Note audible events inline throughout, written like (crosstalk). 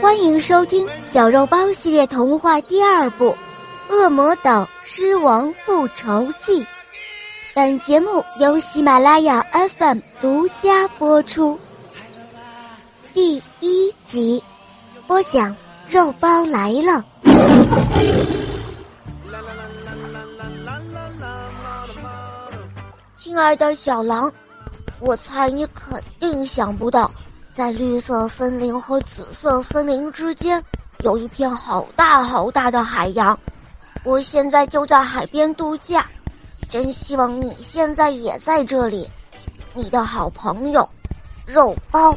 欢迎收听《小肉包系列童话》第二部《恶魔岛狮王复仇记》。本节目由喜马拉雅 FM 独家播出。第一集，播讲《肉包来了》。亲爱的小狼，我猜你肯定想不到，在绿色森林和紫色森林之间有一片好大好大的海洋。我现在就在海边度假，真希望你现在也在这里。你的好朋友，肉包。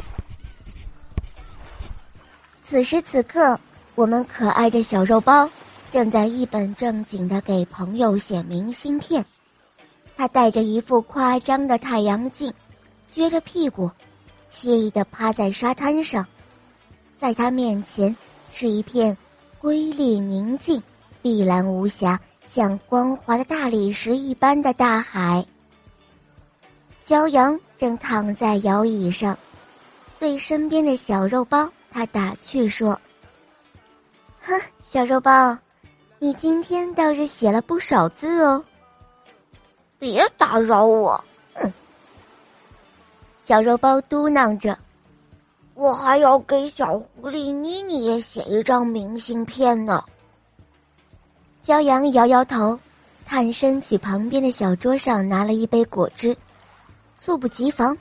此时此刻，我们可爱的小肉包正在一本正经的给朋友写明信片。他戴着一副夸张的太阳镜，撅着屁股，惬意地趴在沙滩上，在他面前是一片瑰丽宁静、碧蓝无瑕、像光滑的大理石一般的大海。骄阳正躺在摇椅上，对身边的小肉包，他打趣说：“哼，小肉包，你今天倒是写了不少字哦。”别打扰我！哼，小肉包嘟囔着：“我还要给小狐狸妮妮也写一张明信片呢。”骄阳摇摇头，探身去旁边的小桌上拿了一杯果汁。猝不及防，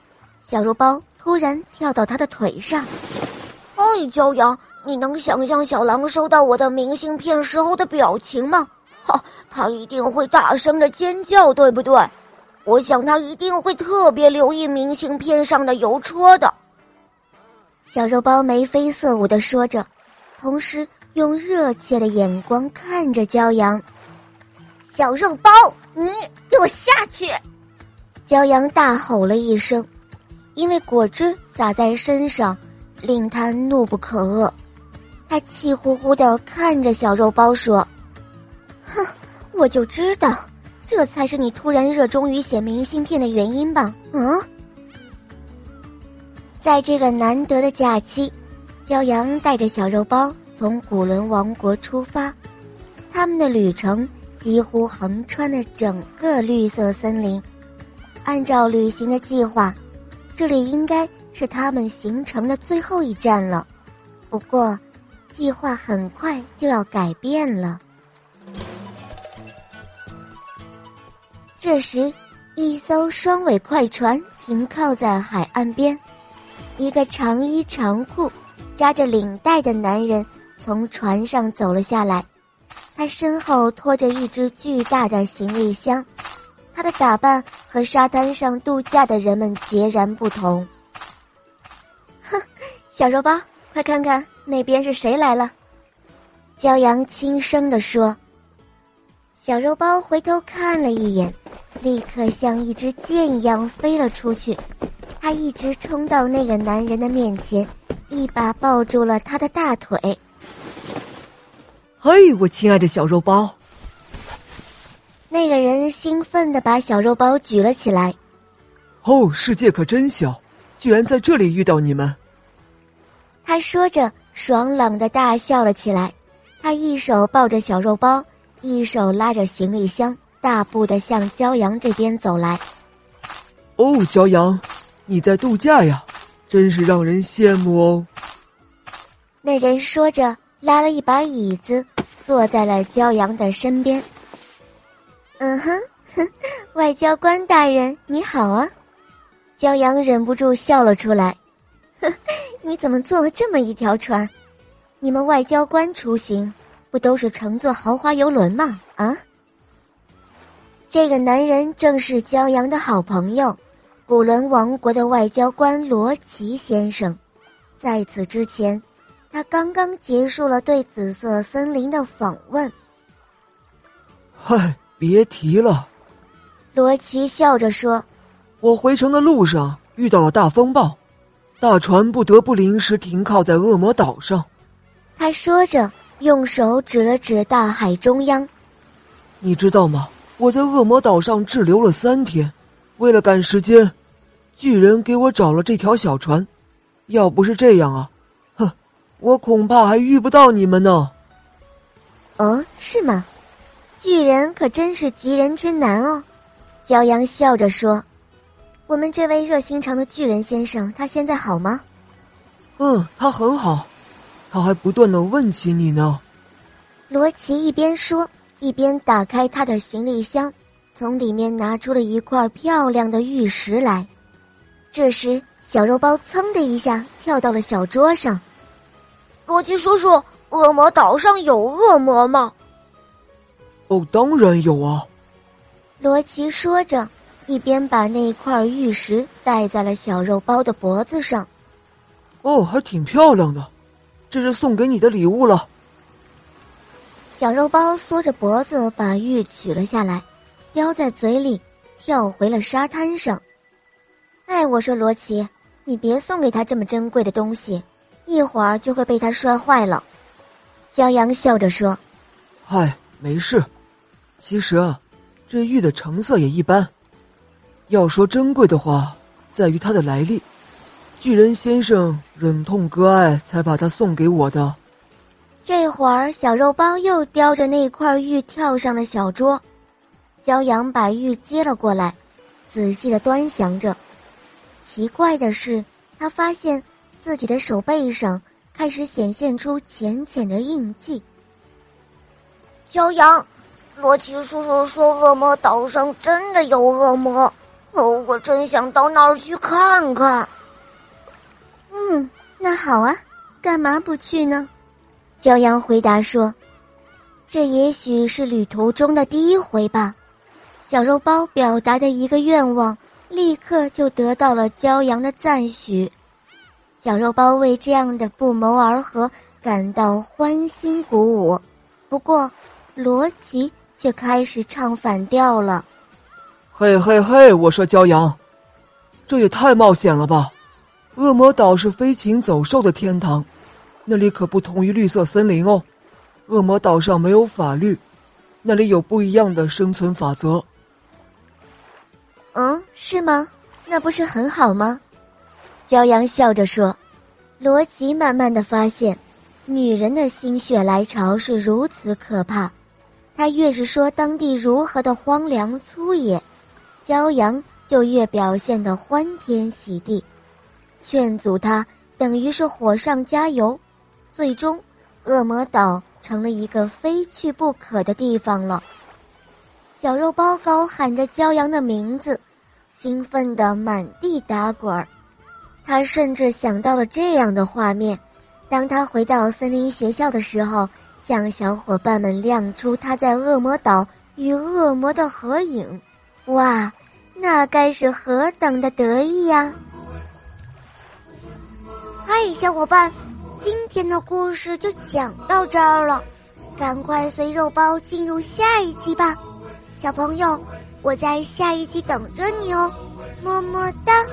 小肉包突然跳到他的腿上。“哎，骄阳，你能想象小狼收到我的明信片时候的表情吗？”哈，他一定会大声的尖叫，对不对？我想他一定会特别留意明信片上的邮戳的。小肉包眉飞色舞的说着，同时用热切的眼光看着骄阳。小肉包，你给我下去！骄阳大吼了一声，因为果汁洒在身上，令他怒不可遏。他气呼呼的看着小肉包说。哼，我就知道，这才是你突然热衷于写明信片的原因吧？嗯，在这个难得的假期，骄阳带着小肉包从古伦王国出发，他们的旅程几乎横穿了整个绿色森林。按照旅行的计划，这里应该是他们行程的最后一站了。不过，计划很快就要改变了。这时，一艘双尾快船停靠在海岸边，一个长衣长裤、扎着领带的男人从船上走了下来，他身后拖着一只巨大的行李箱，他的打扮和沙滩上度假的人们截然不同。哼，(laughs) 小肉包，快看看那边是谁来了！骄阳轻声地说。小肉包回头看了一眼。立刻像一支箭一样飞了出去，他一直冲到那个男人的面前，一把抱住了他的大腿。嘿，我亲爱的小肉包！那个人兴奋的把小肉包举了起来。哦，世界可真小，居然在这里遇到你们！他说着，爽朗的大笑了起来。他一手抱着小肉包，一手拉着行李箱。大步的向骄阳这边走来。哦，骄阳，你在度假呀，真是让人羡慕哦。那人说着，拉了一把椅子，坐在了骄阳的身边。嗯哼，哼 (laughs) 外交官大人你好啊！骄阳忍不住笑了出来。哼 (laughs) 你怎么坐了这么一条船？你们外交官出行不都是乘坐豪华游轮吗？啊？这个男人正是骄阳的好朋友，古伦王国的外交官罗奇先生。在此之前，他刚刚结束了对紫色森林的访问。嗨，别提了，罗奇笑着说：“我回城的路上遇到了大风暴，大船不得不临时停靠在恶魔岛上。”他说着，用手指了指大海中央。你知道吗？我在恶魔岛上滞留了三天，为了赶时间，巨人给我找了这条小船，要不是这样啊，哼，我恐怕还遇不到你们呢。哦，是吗？巨人可真是急人之难哦。骄阳笑着说：“我们这位热心肠的巨人先生，他现在好吗？”“嗯，他很好，他还不断的问起你呢。”罗奇一边说，一边打开他的行李箱，从里面拿出了一块漂亮的玉石来。这时，小肉包噌的一下跳到了小桌上。“罗奇叔叔，恶魔岛上有恶魔吗？”“哦，当然有啊。”罗奇说着，一边把那块玉石戴在了小肉包的脖子上。哦，还挺漂亮的，这是送给你的礼物了。小肉包缩着脖子把玉取了下来，叼在嘴里，跳回了沙滩上。哎，我说罗奇，你别送给他这么珍贵的东西，一会儿就会被他摔坏了。骄阳笑着说：“嗨，没事。其实啊。”这玉的成色也一般，要说珍贵的话，在于它的来历。巨人先生忍痛割爱，才把它送给我的。这会儿，小肉包又叼着那块玉跳上了小桌。骄阳把玉接了过来，仔细的端详着。奇怪的是，他发现自己的手背上开始显现出浅浅的印记。骄阳。罗奇叔叔说：“恶魔岛上真的有恶魔，哦，我真想到那儿去看看。”嗯，那好啊，干嘛不去呢？骄阳回答说：“这也许是旅途中的第一回吧。”小肉包表达的一个愿望，立刻就得到了骄阳的赞许。小肉包为这样的不谋而合感到欢欣鼓舞。不过，罗奇。却开始唱反调了。嘿嘿嘿！我说骄阳，这也太冒险了吧！恶魔岛是飞禽走兽的天堂，那里可不同于绿色森林哦。恶魔岛上没有法律，那里有不一样的生存法则。嗯，是吗？那不是很好吗？骄阳笑着说。罗辑慢慢的发现，女人的心血来潮是如此可怕。他越是说当地如何的荒凉粗野，骄阳就越表现得欢天喜地，劝阻他等于是火上加油，最终，恶魔岛成了一个非去不可的地方了。小肉包高喊着骄阳的名字，兴奋得满地打滚儿，他甚至想到了这样的画面：当他回到森林学校的时候。向小伙伴们亮出他在恶魔岛与恶魔的合影，哇，那该是何等的得意呀！嗨，小伙伴，今天的故事就讲到这儿了，赶快随肉包进入下一集吧，小朋友，我在下一集等着你哦，么么哒。